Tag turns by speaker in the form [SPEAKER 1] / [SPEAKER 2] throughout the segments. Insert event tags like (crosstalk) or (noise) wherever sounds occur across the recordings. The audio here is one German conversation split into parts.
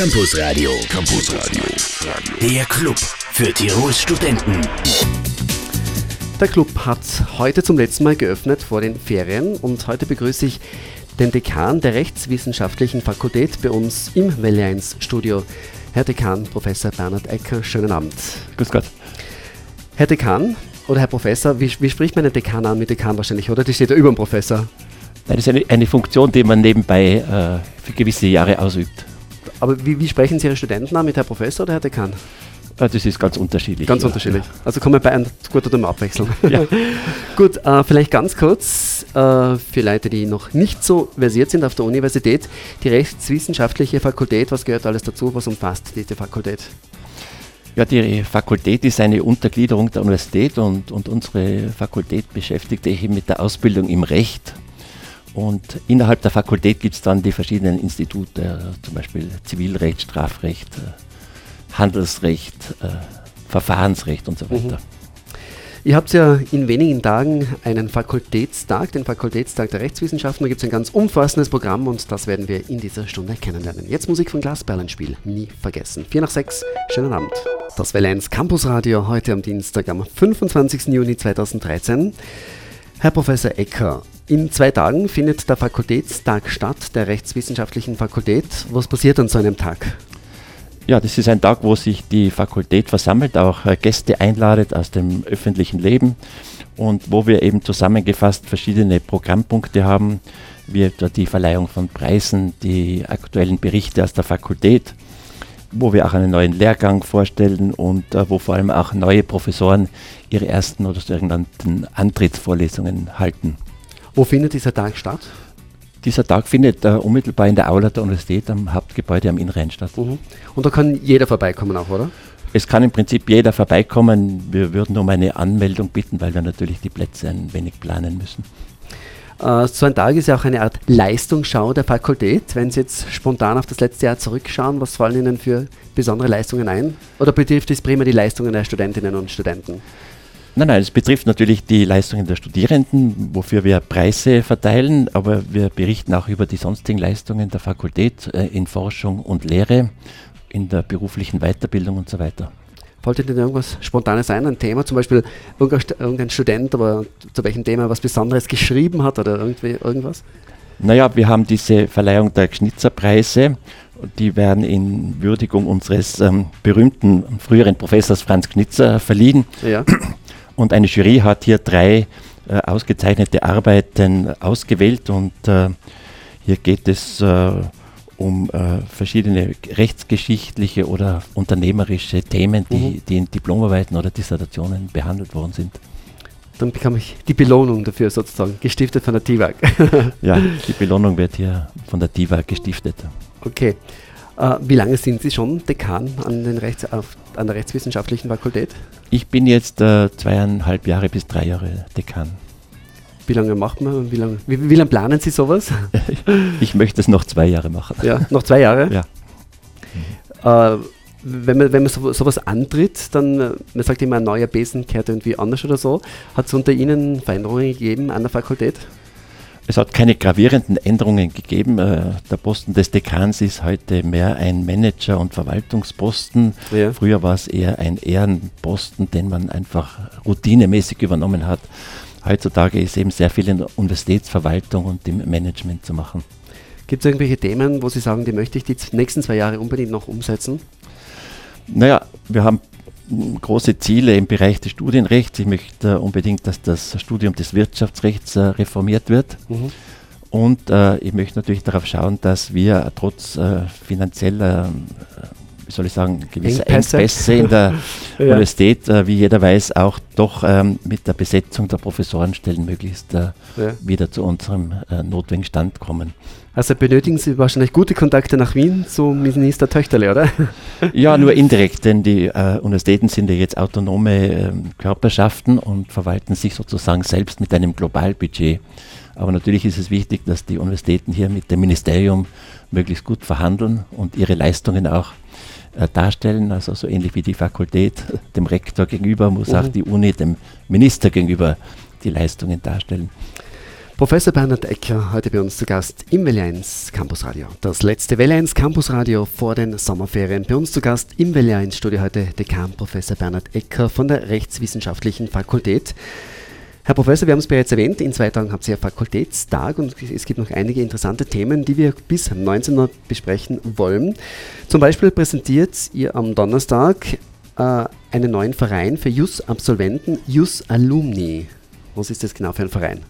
[SPEAKER 1] Campus Radio. Campus Radio. Der Club für Tirols Studenten.
[SPEAKER 2] Der Club hat heute zum letzten Mal geöffnet vor den Ferien und heute begrüße ich den Dekan der Rechtswissenschaftlichen Fakultät bei uns im Welle 1 Studio. Herr Dekan, Professor Bernhard Ecker, schönen Abend.
[SPEAKER 3] Grüß Gott.
[SPEAKER 2] Herr Dekan oder Herr Professor, wie, wie spricht man einen Dekan an mit Dekan wahrscheinlich, oder? Die steht ja über dem Professor.
[SPEAKER 3] Das ist eine, eine Funktion, die man nebenbei äh, für gewisse Jahre ausübt.
[SPEAKER 2] Aber wie, wie sprechen Sie Ihre Studenten an, mit Herr Professor oder Herr Dekan?
[SPEAKER 3] Äh, das ist ganz unterschiedlich.
[SPEAKER 2] Ganz
[SPEAKER 3] ja,
[SPEAKER 2] unterschiedlich. Also kann man bei einem gut oder abwechseln. Ja. (laughs) gut, äh, vielleicht ganz kurz äh, für Leute, die noch nicht so versiert sind auf der Universität. Die Rechtswissenschaftliche Fakultät, was gehört alles dazu? Was umfasst diese Fakultät?
[SPEAKER 3] Ja, die Fakultät ist eine Untergliederung der Universität und, und unsere Fakultät beschäftigt sich mit der Ausbildung im Recht. Und innerhalb der Fakultät gibt es dann die verschiedenen Institute, zum Beispiel Zivilrecht, Strafrecht, Handelsrecht, äh, Verfahrensrecht und so
[SPEAKER 2] Mhm.
[SPEAKER 3] weiter.
[SPEAKER 2] Ihr habt ja in wenigen Tagen einen Fakultätstag, den Fakultätstag der Rechtswissenschaften. Da gibt es ein ganz umfassendes Programm und das werden wir in dieser Stunde kennenlernen. Jetzt Musik von Glasperlenspiel, nie vergessen. 4 nach 6, schönen Abend. Das Welle 1 Campusradio heute am Dienstag am 25. Juni 2013. Herr Professor Ecker, in zwei Tagen findet der Fakultätstag statt, der Rechtswissenschaftlichen Fakultät. Was passiert an so einem Tag?
[SPEAKER 3] Ja, das ist ein Tag, wo sich die Fakultät versammelt, auch äh, Gäste einladet aus dem öffentlichen Leben und wo wir eben zusammengefasst verschiedene Programmpunkte haben, wie etwa die Verleihung von Preisen, die aktuellen Berichte aus der Fakultät, wo wir auch einen neuen Lehrgang vorstellen und äh, wo vor allem auch neue Professoren ihre ersten oder sogenannten Antrittsvorlesungen halten.
[SPEAKER 2] Wo findet dieser Tag statt?
[SPEAKER 3] Dieser Tag findet äh, unmittelbar in der Aula der Universität am Hauptgebäude am Innenrhein statt.
[SPEAKER 2] Mhm. Und da kann jeder vorbeikommen auch, oder?
[SPEAKER 3] Es kann im Prinzip jeder vorbeikommen. Wir würden um eine Anmeldung bitten, weil wir natürlich die Plätze ein wenig planen müssen.
[SPEAKER 2] Äh, so ein Tag ist ja auch eine Art Leistungsschau der Fakultät. Wenn Sie jetzt spontan auf das letzte Jahr zurückschauen, was fallen Ihnen für besondere Leistungen ein? Oder betrifft es primär die Leistungen der Studentinnen und Studenten?
[SPEAKER 3] Nein, nein, es betrifft natürlich die Leistungen der Studierenden, wofür wir Preise verteilen, aber wir berichten auch über die sonstigen Leistungen der Fakultät äh, in Forschung und Lehre, in der beruflichen Weiterbildung und so weiter.
[SPEAKER 2] Fällt Ihnen irgendwas Spontanes ein, ein Thema, zum Beispiel irgendein Student, aber zu welchem Thema was Besonderes geschrieben hat oder irgendwie irgendwas?
[SPEAKER 3] Naja, wir haben diese Verleihung der Schnitzerpreise. Die werden in Würdigung unseres ähm, berühmten früheren Professors Franz Knitzer verliehen.
[SPEAKER 2] Ja.
[SPEAKER 3] Und eine Jury hat hier drei äh, ausgezeichnete Arbeiten ausgewählt und äh, hier geht es äh, um äh, verschiedene rechtsgeschichtliche oder unternehmerische Themen, die,
[SPEAKER 2] Mhm.
[SPEAKER 3] die in Diplomarbeiten oder Dissertationen behandelt worden sind.
[SPEAKER 2] Dann bekam ich die Belohnung dafür sozusagen, gestiftet von der TIWAG.
[SPEAKER 3] Ja, (laughs) die Belohnung wird hier von der DIVA gestiftet.
[SPEAKER 2] Okay. Äh, wie lange sind Sie schon Dekan an, Rechts, an der Rechtswissenschaftlichen Fakultät?
[SPEAKER 3] Ich bin jetzt äh, zweieinhalb Jahre bis drei Jahre Dekan.
[SPEAKER 2] Wie lange macht man wie lange, wie, wie lange planen Sie sowas? (laughs)
[SPEAKER 3] Ich möchte es noch zwei Jahre machen.
[SPEAKER 2] Ja, noch zwei Jahre?
[SPEAKER 3] Ja.
[SPEAKER 2] Äh, wenn man, wenn man so, sowas antritt, dann, äh, man sagt immer, ein neuer Besen kehrt irgendwie anders oder so. Hat es unter Ihnen Veränderungen gegeben an der Fakultät?
[SPEAKER 3] Es hat keine gravierenden Änderungen gegeben. Äh, Der Posten des Dekans ist heute mehr ein Manager- und Verwaltungsposten.
[SPEAKER 2] Ja.
[SPEAKER 3] Früher war es eher ein Ehrenposten, den man einfach routinemäßig übernommen hat. Heutzutage ist eben sehr viel in der Universitätsverwaltung und im Management zu machen.
[SPEAKER 2] Gibt es irgendwelche Themen, wo Sie sagen, die möchte ich die nächsten zwei Jahre unbedingt noch umsetzen?
[SPEAKER 3] Naja, wir haben große Ziele im Bereich des Studienrechts. Ich möchte unbedingt, dass das Studium des Wirtschaftsrechts äh, reformiert wird.
[SPEAKER 2] Mhm.
[SPEAKER 3] Und äh, ich möchte natürlich darauf schauen, dass wir trotz äh, finanzieller, wie soll ich sagen, gewisser
[SPEAKER 2] Engpässe.
[SPEAKER 3] Engpässe in der (laughs)
[SPEAKER 2] Ja.
[SPEAKER 3] Universität, äh, wie jeder weiß, auch doch ähm, mit der Besetzung der Professorenstellen möglichst
[SPEAKER 2] Ja.
[SPEAKER 3] wieder zu unserem notwendigen Stand kommen.
[SPEAKER 2] Also benötigen Sie wahrscheinlich gute Kontakte nach Wien zu Minister Töchterle, oder? (laughs)
[SPEAKER 3] Ja, nur indirekt, denn die äh, Universitäten sind ja jetzt autonome ähm, Körperschaften und verwalten sich sozusagen selbst mit einem Globalbudget. Aber natürlich ist es wichtig, dass die Universitäten hier mit dem Ministerium möglichst gut verhandeln und ihre Leistungen auch äh, darstellen. Also so ähnlich wie die Fakultät (laughs) dem Rektor gegenüber, muss auch
[SPEAKER 2] Mhm.
[SPEAKER 3] die Uni dem Minister gegenüber die Leistungen darstellen.
[SPEAKER 2] Professor Bernhard Ecker heute bei uns zu Gast im Welle 1 Campus Radio. Das letzte Welle 1 Campus Radio vor den Sommerferien. Bei uns zu Gast im Welle 1 Studio heute Dekan Professor Bernhard Ecker von der Rechtswissenschaftlichen Fakultät. Herr Professor, wir haben es bereits erwähnt, in zwei Tagen habt ihr Fakultätstag und es gibt noch einige interessante Themen, die wir bis 19 Uhr besprechen wollen. Zum Beispiel präsentiert ihr am Donnerstag äh, einen neuen Verein für JUS-Absolventen, JUS Alumni. Was ist das genau für ein Verein?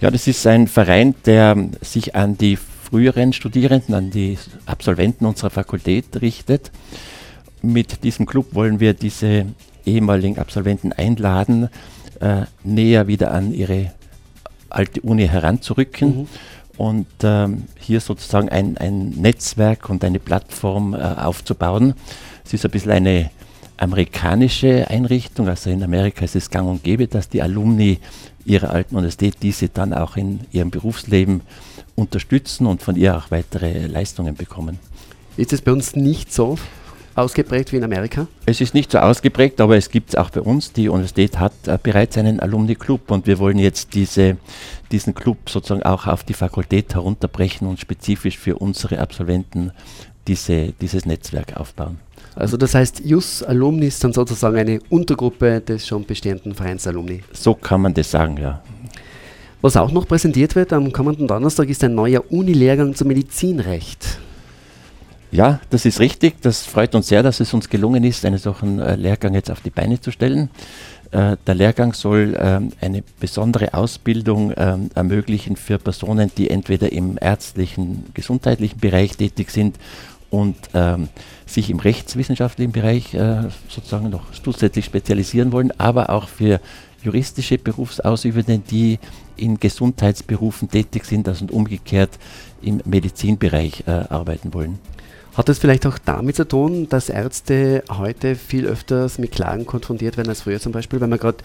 [SPEAKER 3] Ja, das ist ein Verein, der sich an die früheren Studierenden, an die Absolventen unserer Fakultät richtet. Mit diesem Club wollen wir diese ehemaligen Absolventen einladen, äh, näher wieder an ihre alte Uni heranzurücken mhm. und ähm, hier sozusagen ein, ein Netzwerk und eine Plattform äh, aufzubauen. Es ist ein bisschen eine amerikanische Einrichtung, also in Amerika ist es gang und gäbe, dass die Alumni ihrer alten Universität diese dann auch in ihrem Berufsleben unterstützen und von ihr auch weitere Leistungen bekommen.
[SPEAKER 2] Ist es bei uns nicht so ausgeprägt wie in Amerika?
[SPEAKER 3] Es ist nicht so ausgeprägt, aber es gibt es auch bei uns. Die Universität hat äh, bereits einen Alumni-Club und wir wollen jetzt diese, diesen Club sozusagen auch auf die Fakultät herunterbrechen und spezifisch für unsere Absolventen diese, dieses Netzwerk aufbauen.
[SPEAKER 2] Also das heißt, JUS Alumni ist dann sozusagen eine Untergruppe des schon bestehenden Vereins Alumni.
[SPEAKER 3] So kann man das sagen, ja.
[SPEAKER 2] Was auch noch präsentiert wird am kommenden Donnerstag ist ein neuer Unilehrgang zum Medizinrecht.
[SPEAKER 3] Ja, das ist richtig. Das freut uns sehr, dass es uns gelungen ist, einen solchen äh, Lehrgang jetzt auf die Beine zu stellen. Äh, der Lehrgang soll ähm, eine besondere Ausbildung ähm, ermöglichen für Personen, die entweder im ärztlichen, gesundheitlichen Bereich tätig sind und ähm, sich im rechtswissenschaftlichen Bereich äh, sozusagen noch zusätzlich spezialisieren wollen, aber auch für juristische Berufsausübende, die in Gesundheitsberufen tätig sind also und umgekehrt im Medizinbereich äh, arbeiten wollen.
[SPEAKER 2] Hat das vielleicht auch damit zu tun, dass Ärzte heute viel öfters mit Klagen konfrontiert werden als früher zum Beispiel, weil man gerade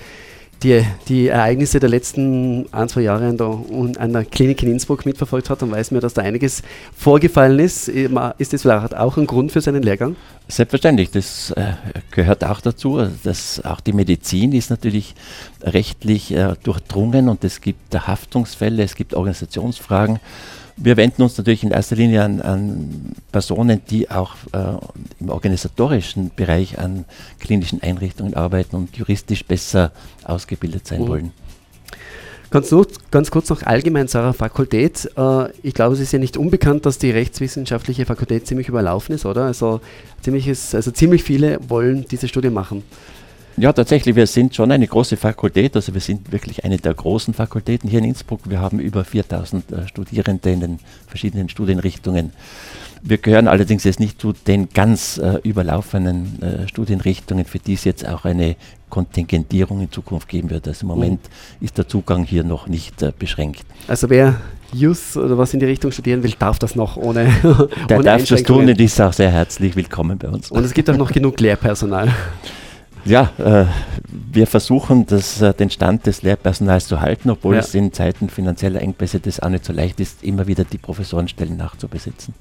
[SPEAKER 2] die, die Ereignisse der letzten ein, zwei Jahre an der, an der Klinik in Innsbruck mitverfolgt hat, dann weiß man, dass da einiges vorgefallen ist. Ist das vielleicht auch ein Grund für seinen Lehrgang?
[SPEAKER 3] Selbstverständlich, das äh, gehört auch dazu. Dass auch die Medizin ist natürlich rechtlich äh, durchdrungen und es gibt Haftungsfälle, es gibt Organisationsfragen. Wir wenden uns natürlich in erster Linie an, an Personen, die auch äh, im organisatorischen Bereich an klinischen Einrichtungen arbeiten und juristisch besser ausgebildet sein mhm. wollen.
[SPEAKER 2] Ganz, nur, ganz kurz noch allgemein zu eurer Fakultät. Äh, ich glaube, es ist ja nicht unbekannt, dass die rechtswissenschaftliche Fakultät ziemlich überlaufen ist, oder? Also, ziemliches, also ziemlich viele wollen diese Studie machen.
[SPEAKER 3] Ja, tatsächlich, wir sind schon eine große Fakultät, also wir sind wirklich eine der großen Fakultäten hier in Innsbruck. Wir haben über 4000 äh, Studierende in den verschiedenen Studienrichtungen. Wir gehören allerdings jetzt nicht zu den ganz äh, überlaufenden äh, Studienrichtungen, für die es jetzt auch eine Kontingentierung in Zukunft geben wird. Also im. Moment mhm. ist der Zugang hier noch nicht äh, beschränkt.
[SPEAKER 2] Also wer Jus oder was in die Richtung studieren will, darf das noch ohne. (laughs)
[SPEAKER 3] Der ohne darf das tun und ist auch sehr herzlich willkommen bei uns.
[SPEAKER 2] Und es gibt auch noch genug Lehrpersonal. (laughs)
[SPEAKER 3] Ja, äh, wir versuchen, das, äh, den Stand des Lehrpersonals zu halten, obwohl ja. es in Zeiten finanzieller Engpässe das auch nicht so leicht ist, immer wieder die Professorenstellen nachzubesetzen.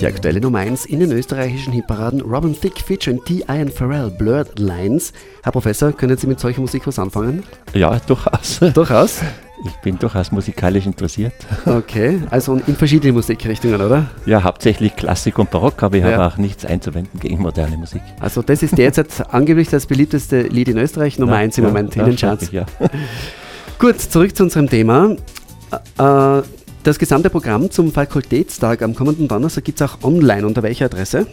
[SPEAKER 2] Die aktuelle Nummer 1 in den österreichischen Hitparaden Robin Thicke featuring T. Ian Farrell, Blurred Lines. Herr Professor, können Sie mit solcher Musik was anfangen?
[SPEAKER 3] Ja, durchaus.
[SPEAKER 2] Durchaus? (laughs)
[SPEAKER 3] Ich bin durchaus musikalisch interessiert.
[SPEAKER 2] Okay, also in verschiedene Musikrichtungen, oder?
[SPEAKER 3] Ja, hauptsächlich Klassik und Barock, aber ich ja. habe auch nichts einzuwenden gegen moderne Musik.
[SPEAKER 2] Also das ist derzeit angeblich das beliebteste Lied in Österreich, Nummer 1 ja, im Moment ja, in den Charts. Ja. (laughs) Gut, zurück zu unserem Thema. Äh, das gesamte Programm zum Fakultätstag am kommenden Donnerstag gibt es auch online. Unter welcher Adresse?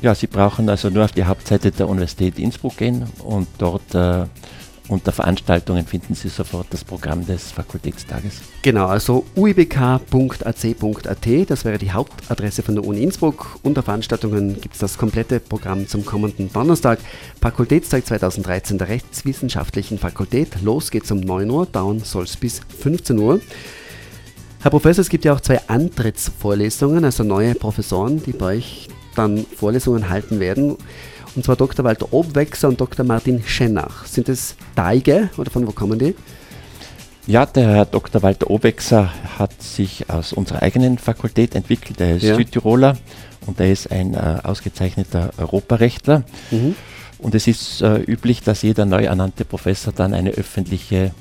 [SPEAKER 3] Ja, Sie brauchen also nur auf die Hauptseite der Universität Innsbruck gehen und dort äh, unter Veranstaltungen finden Sie sofort das Programm des Fakultätstages.
[SPEAKER 2] Genau, also uibk.ac.at, das wäre die Hauptadresse von der Uni Innsbruck. Unter Veranstaltungen gibt es das komplette Programm zum kommenden Donnerstag, Fakultätstag 2013 der Rechtswissenschaftlichen Fakultät. Los geht's um 9 Uhr, dauern soll es bis 15 Uhr. Herr Professor, es gibt ja auch zwei Antrittsvorlesungen, also neue Professoren, die bei euch dann Vorlesungen halten werden und zwar Dr. Walter Obwechser und Dr. Martin Schennach. Sind es Teige oder von wo kommen die?
[SPEAKER 3] Ja, der Herr Dr. Walter Obwechser hat sich aus unserer eigenen Fakultät entwickelt. Er ist ja. Südtiroler und er ist ein äh, ausgezeichneter Europarechtler. Mhm. Und es ist äh, üblich, dass jeder neu ernannte Professor dann eine öffentliche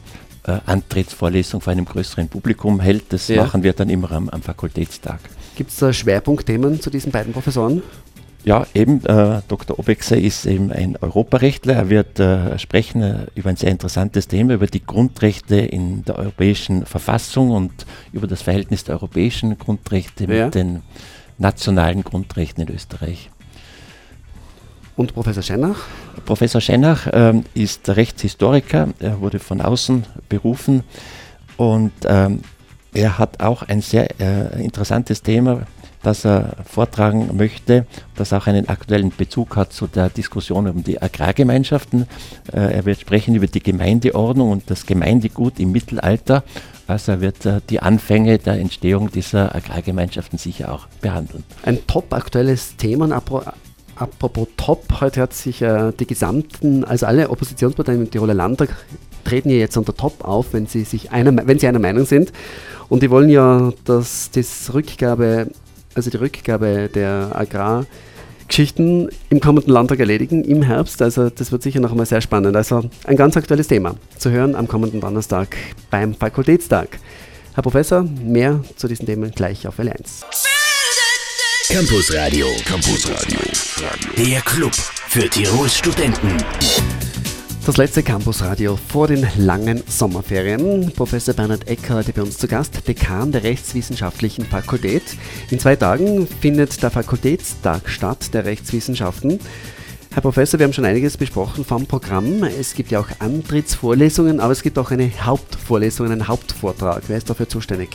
[SPEAKER 3] äh, Antrittsvorlesung vor einem größeren Publikum hält. Das ja. machen wir dann immer am, am Fakultätstag.
[SPEAKER 2] Gibt es da Schwerpunktthemen zu diesen beiden Professoren?
[SPEAKER 3] Ja, eben, äh, Dr. Obexer ist eben ein Europarechtler. Er wird äh, sprechen äh, über ein sehr interessantes Thema, über die Grundrechte in der europäischen Verfassung und über das Verhältnis der europäischen Grundrechte ja. mit den nationalen Grundrechten in Österreich.
[SPEAKER 2] Und Professor Schennach?
[SPEAKER 3] Professor Schennach ähm, ist Rechtshistoriker. Er wurde von außen berufen und ähm, er hat auch ein sehr äh, interessantes Thema das er vortragen möchte, das auch einen aktuellen Bezug hat zu der Diskussion um die Agrargemeinschaften. Äh, er wird sprechen über die Gemeindeordnung und das Gemeindegut im Mittelalter. Also er wird äh, die Anfänge der Entstehung dieser Agrargemeinschaften sicher auch behandeln.
[SPEAKER 2] Ein top aktuelles Thema. Apropos top, heute hat sich äh, die gesamten, also alle Oppositionsparteien im Tiroler Landtag treten ja jetzt unter Top auf, wenn sie sich einer, wenn sie einer Meinung sind. Und die wollen ja, dass das Rückgabe also die Rückgabe der Agrargeschichten im kommenden Landtag erledigen im Herbst. Also das wird sicher noch einmal sehr spannend. Also ein ganz aktuelles Thema zu hören am kommenden Donnerstag beim Fakultätstag. Herr Professor, mehr zu diesen Themen gleich auf L1.
[SPEAKER 1] Campus Radio. Campus Radio. Der Club für Tirols Studenten.
[SPEAKER 2] Das letzte Campusradio vor den langen Sommerferien. Professor Bernhard Ecker heute bei uns zu Gast, Dekan der Rechtswissenschaftlichen Fakultät. In zwei Tagen findet der Fakultätstag statt der Rechtswissenschaften. Herr Professor, wir haben schon einiges besprochen vom Programm. Es gibt ja auch Antrittsvorlesungen, aber es gibt auch eine Hauptvorlesung, einen Hauptvortrag. Wer ist dafür zuständig?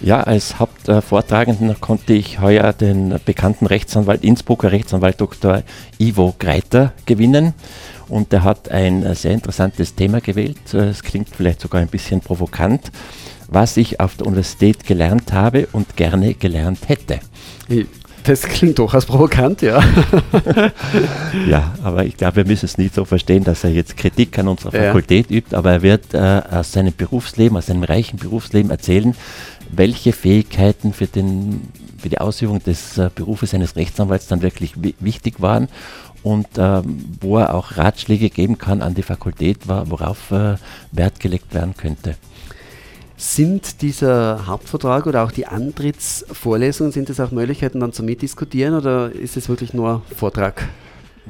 [SPEAKER 3] Ja, als Hauptvortragenden konnte ich heuer den bekannten Rechtsanwalt, Innsbrucker Rechtsanwalt Dr. Ivo Greiter gewinnen. Und er hat ein äh, sehr interessantes Thema gewählt. Äh, es klingt vielleicht sogar ein bisschen provokant, was ich auf der Universität gelernt habe und gerne gelernt hätte.
[SPEAKER 2] Das klingt durchaus provokant, ja. (laughs)
[SPEAKER 3] ja, aber ich glaube, wir müssen es nicht so verstehen, dass er jetzt Kritik an unserer Fakultät ja. übt, aber er wird äh, aus seinem Berufsleben, aus seinem reichen Berufsleben erzählen, welche Fähigkeiten für, den, für die Ausübung des äh, Berufes eines Rechtsanwalts dann wirklich wichtig waren und ähm, wo er auch Ratschläge geben kann an die Fakultät, worauf äh, Wert gelegt werden könnte.
[SPEAKER 2] Sind dieser Hauptvertrag oder auch die Antrittsvorlesungen, sind das auch Möglichkeiten dann zum Mitdiskutieren oder ist es wirklich nur Vortrag?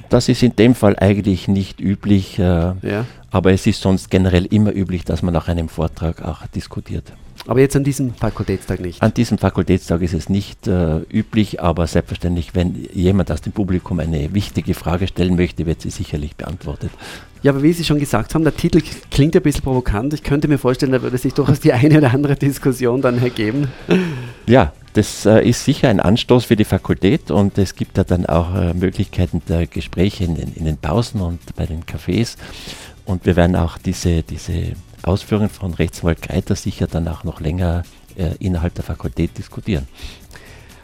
[SPEAKER 3] Das ist in dem Fall eigentlich nicht üblich, äh, ja. aber es ist sonst generell immer üblich, dass man nach einem Vortrag auch diskutiert.
[SPEAKER 2] Aber jetzt an diesem Fakultätstag nicht?
[SPEAKER 3] An diesem Fakultätstag ist es nicht äh, üblich, aber selbstverständlich, wenn jemand aus dem Publikum eine wichtige Frage stellen möchte, wird sie sicherlich beantwortet.
[SPEAKER 2] Ja, aber wie Sie schon gesagt haben, der Titel klingt ein bisschen provokant. Ich könnte mir vorstellen, da würde sich durchaus die eine oder andere Diskussion dann ergeben.
[SPEAKER 3] Ja, das äh, ist sicher ein Anstoß für die Fakultät und es gibt da dann auch äh, Möglichkeiten der Gespräche in den, in den Pausen und bei den Cafés. Und wir werden auch diese, diese Ausführungen von Rechtsanwalt Greiter sicher dann auch noch länger äh, innerhalb der Fakultät diskutieren.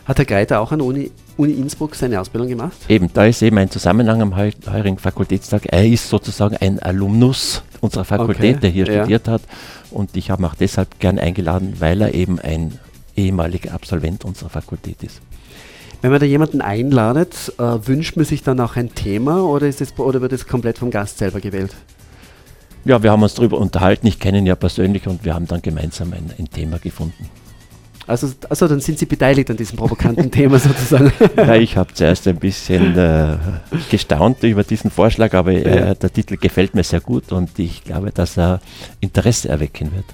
[SPEAKER 2] Hat Herr Greiter auch an Uni, Uni Innsbruck seine Ausbildung gemacht?
[SPEAKER 3] Eben, da ist eben ein Zusammenhang am heurigen Fakultätstag. Er ist sozusagen ein Alumnus unserer Fakultät, okay, der hier ja. studiert hat. Und ich habe ihn auch deshalb gern eingeladen, weil er eben ein ehemaliger Absolvent unserer Fakultät ist.
[SPEAKER 2] Wenn man da jemanden einladet, äh, wünscht man sich dann auch ein Thema oder, ist es, oder wird es komplett vom Gast selber gewählt?
[SPEAKER 3] Ja, wir haben uns darüber unterhalten. Ich kenne ihn ja persönlich und wir haben dann gemeinsam ein, ein Thema gefunden.
[SPEAKER 2] Also, also dann sind Sie beteiligt an diesem provokanten (laughs) Thema sozusagen. (laughs)
[SPEAKER 3] Ja, ich habe zuerst ein bisschen äh, gestaunt über diesen Vorschlag, aber äh, der Titel gefällt mir sehr gut und ich glaube, dass er Interesse erwecken wird.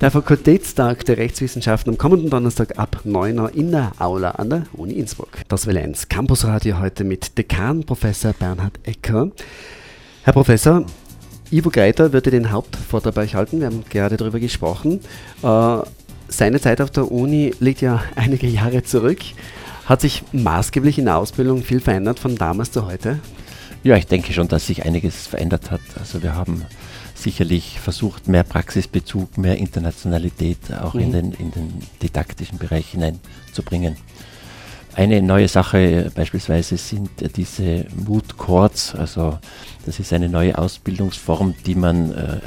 [SPEAKER 2] Der Fakultätstag der Rechtswissenschaften am kommenden Donnerstag ab 9 Uhr in der Aula an der Uni Innsbruck. Das will 1 Campusradio heute mit Dekan Professor Bernhard Ecker. Herr Professor, Ivo Greiter würde den Hauptvortrag bei euch halten. Wir haben gerade darüber gesprochen. Äh, seine Zeit auf der Uni liegt ja (laughs) einige Jahre zurück. Hat sich maßgeblich in der Ausbildung viel verändert von damals zu heute?
[SPEAKER 3] Ja, ich denke schon, dass sich einiges verändert hat. Also wir haben sicherlich versucht, mehr Praxisbezug, mehr Internationalität auch mhm. in, den, in den didaktischen Bereich hineinzubringen. Eine neue Sache beispielsweise sind diese Mood Courts, also das ist eine neue Ausbildungsform, die man äh,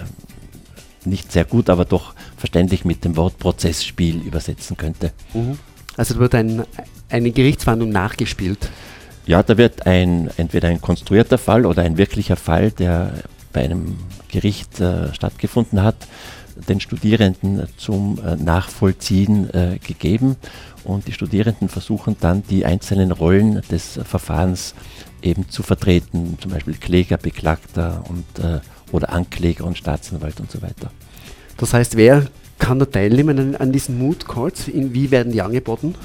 [SPEAKER 3] nicht sehr gut, aber doch verständlich mit dem Wort Prozessspiel übersetzen könnte.
[SPEAKER 2] Mhm. Also da wird ein, eine Gerichtsverhandlung nachgespielt.
[SPEAKER 3] Ja, da wird ein, entweder ein konstruierter Fall oder ein wirklicher Fall, der bei einem Gericht äh, stattgefunden hat, den Studierenden zum äh, Nachvollziehen äh, gegeben und die Studierenden versuchen dann die einzelnen Rollen des Verfahrens eben zu vertreten, zum Beispiel Kläger, Beklagter und, äh, oder Ankläger und Staatsanwalt und so weiter.
[SPEAKER 2] Das heißt, wer kann da teilnehmen an, diesen Mood Courts? Wie werden die angeboten?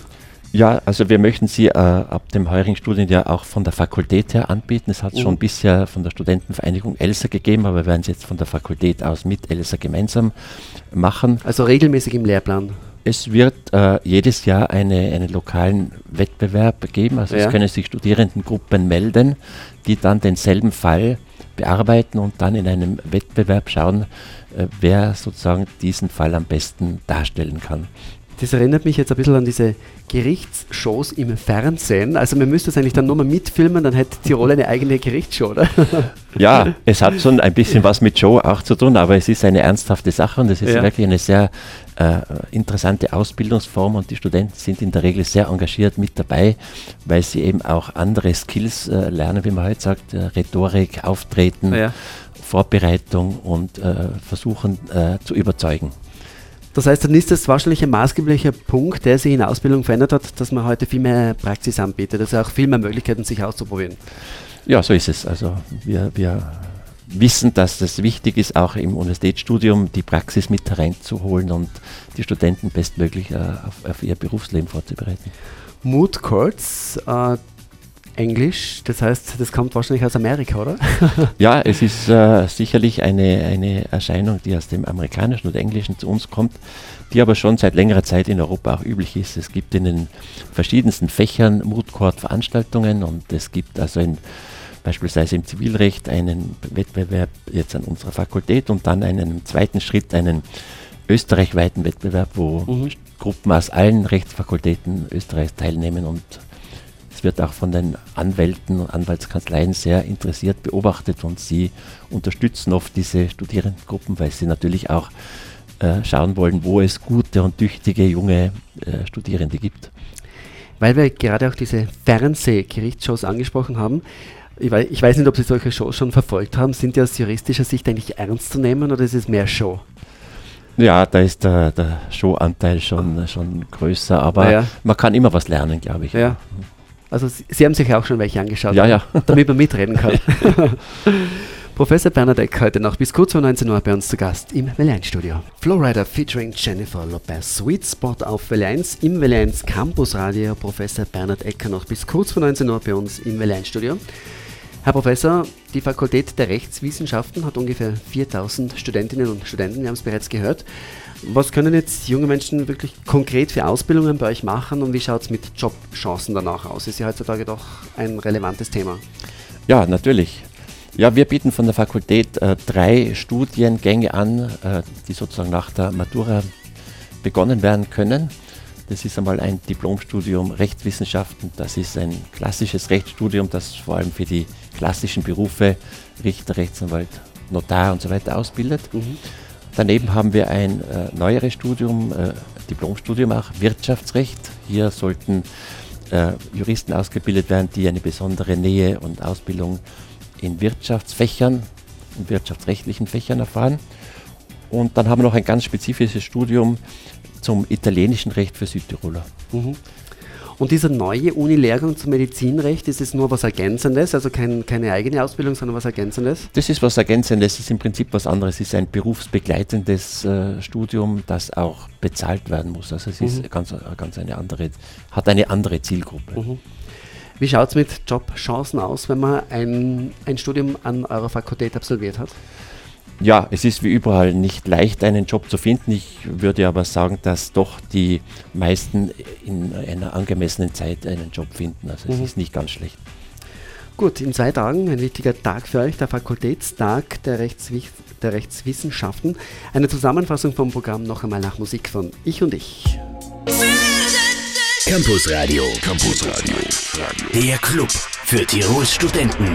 [SPEAKER 3] Ja, also wir möchten sie äh, ab dem heurigen Studienjahr auch von der Fakultät her anbieten. Es hat es mhm. schon bisher von der Studentenvereinigung ELSA gegeben, aber wir werden es jetzt von der Fakultät aus mit ELSA gemeinsam machen.
[SPEAKER 2] Also regelmäßig im Lehrplan?
[SPEAKER 3] Es wird äh, jedes Jahr eine, einen lokalen Wettbewerb geben. Also ja. es können sich Studierendengruppen melden, die dann denselben Fall bearbeiten und dann in einem Wettbewerb schauen, äh, wer sozusagen diesen Fall am besten darstellen kann.
[SPEAKER 2] Das erinnert mich jetzt ein bisschen an diese Gerichtsshows im Fernsehen. Also man müsste es eigentlich dann nur mal mitfilmen, dann hätte Tirol eine eigene Gerichtsshow, oder? (laughs)
[SPEAKER 3] Ja, es hat schon ein bisschen was mit Show auch zu tun, aber es ist eine ernsthafte Sache und es ist ja. wirklich eine sehr äh, interessante Ausbildungsform und die Studenten sind in der Regel sehr engagiert mit dabei, weil sie eben auch andere Skills äh, lernen, wie man heute sagt, äh, Rhetorik, Auftreten, ja. Vorbereitung und äh, versuchen äh, zu überzeugen.
[SPEAKER 2] Das heißt, dann ist das wahrscheinlich ein maßgeblicher Punkt, der sich in der Ausbildung verändert hat, dass man heute viel mehr Praxis anbietet, also auch viel mehr Möglichkeiten, sich auszuprobieren.
[SPEAKER 3] Ja, so ist es. Also wir, wir wissen, dass es wichtig ist, auch im Universitätsstudium die Praxis mit hereinzuholen und die Studenten bestmöglich äh, auf, auf, ihr Berufsleben vorzubereiten.
[SPEAKER 2] Mood Courts, äh, Englisch, das heißt, das kommt wahrscheinlich aus Amerika, oder? (laughs)
[SPEAKER 3] ja, es ist äh, sicherlich eine, eine Erscheinung, die aus dem Amerikanischen und Englischen zu uns kommt, die aber schon seit längerer Zeit in Europa auch üblich ist. Es gibt in den verschiedensten Fächern Mood Court Veranstaltungen und es gibt also in, beispielsweise im Zivilrecht einen Wettbewerb jetzt an unserer Fakultät und dann einen zweiten Schritt, einen österreichweiten Wettbewerb, wo mhm. Gruppen aus allen Rechtsfakultäten Österreichs teilnehmen und es wird auch von den Anwälten und Anwaltskanzleien sehr interessiert beobachtet und sie unterstützen oft diese Studierendengruppen, weil sie natürlich auch äh, schauen wollen, wo es gute und tüchtige junge äh, Studierende gibt.
[SPEAKER 2] Weil wir gerade auch diese Fernsehgerichtsshows angesprochen haben, ich weiß, ich weiß, nicht, ob Sie solche Shows schon verfolgt haben. Sind die aus juristischer Sicht eigentlich ernst zu nehmen oder ist es mehr Show?
[SPEAKER 3] Ja, da ist der, der Showanteil schon, schon größer, aber ja. man kann immer was lernen, glaube ich.
[SPEAKER 2] Ja. Also Sie haben sich auch schon welche angeschaut,
[SPEAKER 3] ja, ja.
[SPEAKER 2] damit man mitreden kann. (laughs) Professor Bernhard Eck heute noch bis kurz vor 19 Uhr bei uns zu Gast im Welle Studio. Flowrider featuring Jennifer Lopez. Sweet Spot auf Welle 1 im Welle 1 Campus Radio. Professor Bernhard Ecker noch bis kurz vor 19 Uhr bei uns im Welle Studio. Herr Professor, die Fakultät der Rechtswissenschaften hat ungefähr 4000 Studentinnen und Studenten, wir haben es bereits gehört. Was können jetzt junge Menschen wirklich konkret für Ausbildungen bei euch machen und wie schaut es mit Jobchancen danach aus? Ist ja heutzutage doch ein relevantes Thema.
[SPEAKER 3] Ja, natürlich. Ja, wir bieten von der Fakultät äh, drei Studiengänge an, äh, die sozusagen nach der Matura begonnen werden können. Das ist einmal ein Diplomstudium Rechtswissenschaften. Das ist ein klassisches Rechtsstudium, das vor allem für die klassischen Berufe Richter, Rechtsanwalt, Notar und so weiter ausbildet. Mhm. Daneben haben wir ein äh, neueres Studium, äh, Diplomstudium auch, Wirtschaftsrecht. Hier sollten äh, Juristen ausgebildet werden, die eine besondere Nähe und Ausbildung in Wirtschaftsfächern, in wirtschaftsrechtlichen Fächern erfahren. Und dann haben wir noch ein ganz spezifisches Studium zum italienischen Recht für Südtiroler. Mhm.
[SPEAKER 2] Und dieser neue Uni-Lehrgang zum Medizinrecht, ist es nur was Ergänzendes, also kein, keine eigene Ausbildung, sondern was Ergänzendes?
[SPEAKER 3] Das ist was Ergänzendes, das ist im Prinzip was anderes. Es ist ein berufsbegleitendes äh, Studium, das auch bezahlt werden muss. Also es mhm. ist ganz, ganz eine andere, hat eine andere Zielgruppe. Mhm.
[SPEAKER 2] Wie schaut es mit Jobchancen aus, wenn man ein, ein Studium an eurer Fakultät absolviert hat?
[SPEAKER 3] Ja, es ist wie überall nicht leicht, einen Job zu finden. Ich würde aber sagen, dass doch die meisten in einer angemessenen Zeit einen Job finden. Also es mhm. ist nicht ganz schlecht.
[SPEAKER 2] Gut, in zwei Tagen ein wichtiger Tag für euch, der Fakultätstag der, Rechtswi der Rechtswissenschaften. Eine Zusammenfassung vom Programm noch einmal nach Musik von Ich und Ich.
[SPEAKER 1] Campus Radio, Campus Radio, der Club für Tirols Studenten.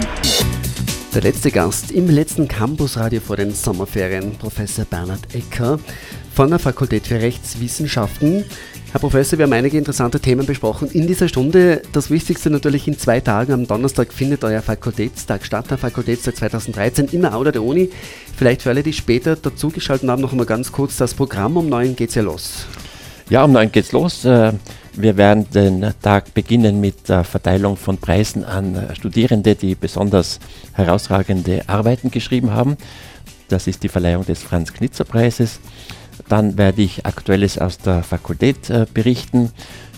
[SPEAKER 2] Der letzte Gast im letzten Campusradio vor den Sommerferien, Professor Bernhard Ecker von der Fakultät für Rechtswissenschaften. Herr Professor, wir haben einige interessante Themen besprochen in dieser Stunde. Das Wichtigste natürlich in zwei Tagen. Am Donnerstag findet euer Fakultätstag statt, der Fakultätstag 2013 im Auda der Uni. Vielleicht für alle, die später dazugeschaltet haben, noch einmal ganz kurz das Programm. Um neun geht es ja los.
[SPEAKER 3] Ja, um neun geht es los. Äh, wir werden den Tag beginnen mit der Verteilung von Preisen an Studierende, die besonders herausragende Arbeiten geschrieben haben. Das ist die Verleihung des Franz-Knitzer-Preises. Dann werde ich Aktuelles aus der Fakultät äh, berichten.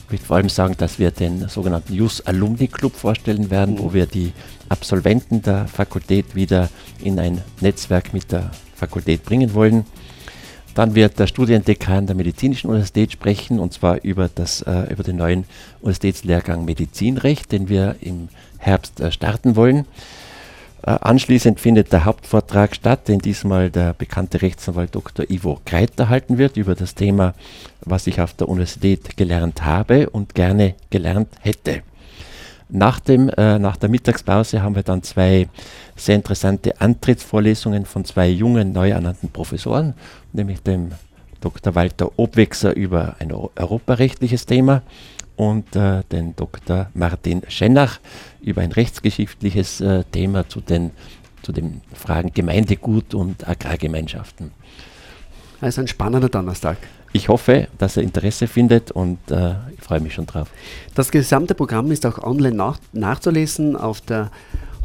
[SPEAKER 3] Ich möchte vor allem sagen, dass wir den sogenannten JUS Alumni Club vorstellen werden, mhm. wo wir die Absolventen der Fakultät wieder in ein Netzwerk mit der Fakultät bringen wollen. Dann wird der Studiendekan der Medizinischen Universität sprechen, und zwar über, das, äh, über den neuen Universitätslehrgang Medizinrecht, den wir im Herbst äh, starten wollen. Äh, anschließend findet der Hauptvortrag statt, den diesmal der bekannte Rechtsanwalt Dr. Ivo Kreiter halten wird über das Thema, was ich auf der Universität gelernt habe und gerne gelernt hätte. Nach, dem, äh, nach der Mittagspause haben wir dann zwei sehr interessante Antrittsvorlesungen von zwei jungen, neu ernannten Professoren, nämlich dem Dr. Walter Obwechser über ein europarechtliches Thema und äh, den Dr. Martin Schennach über ein rechtsgeschichtliches äh, Thema zu den, zu den Fragen Gemeindegut und Agrargemeinschaften.
[SPEAKER 2] Also ein spannender Donnerstag.
[SPEAKER 3] Ich hoffe, dass er Interesse findet und äh, ich freue mich schon drauf.
[SPEAKER 2] Das gesamte Programm ist auch online nach, nachzulesen auf der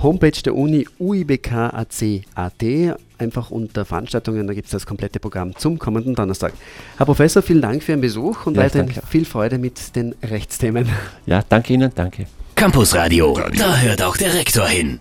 [SPEAKER 2] Homepage der Uni uibk.ac.at. Einfach unter Veranstaltungen, da gibt es das komplette Programm zum kommenden Donnerstag. Herr Professor, vielen Dank für Ihren Besuch und ja, weiterhin viel Freude mit den Rechtsthemen.
[SPEAKER 3] Ja, danke Ihnen, danke.
[SPEAKER 1] Campus Radio, da hört auch der Rektor hin.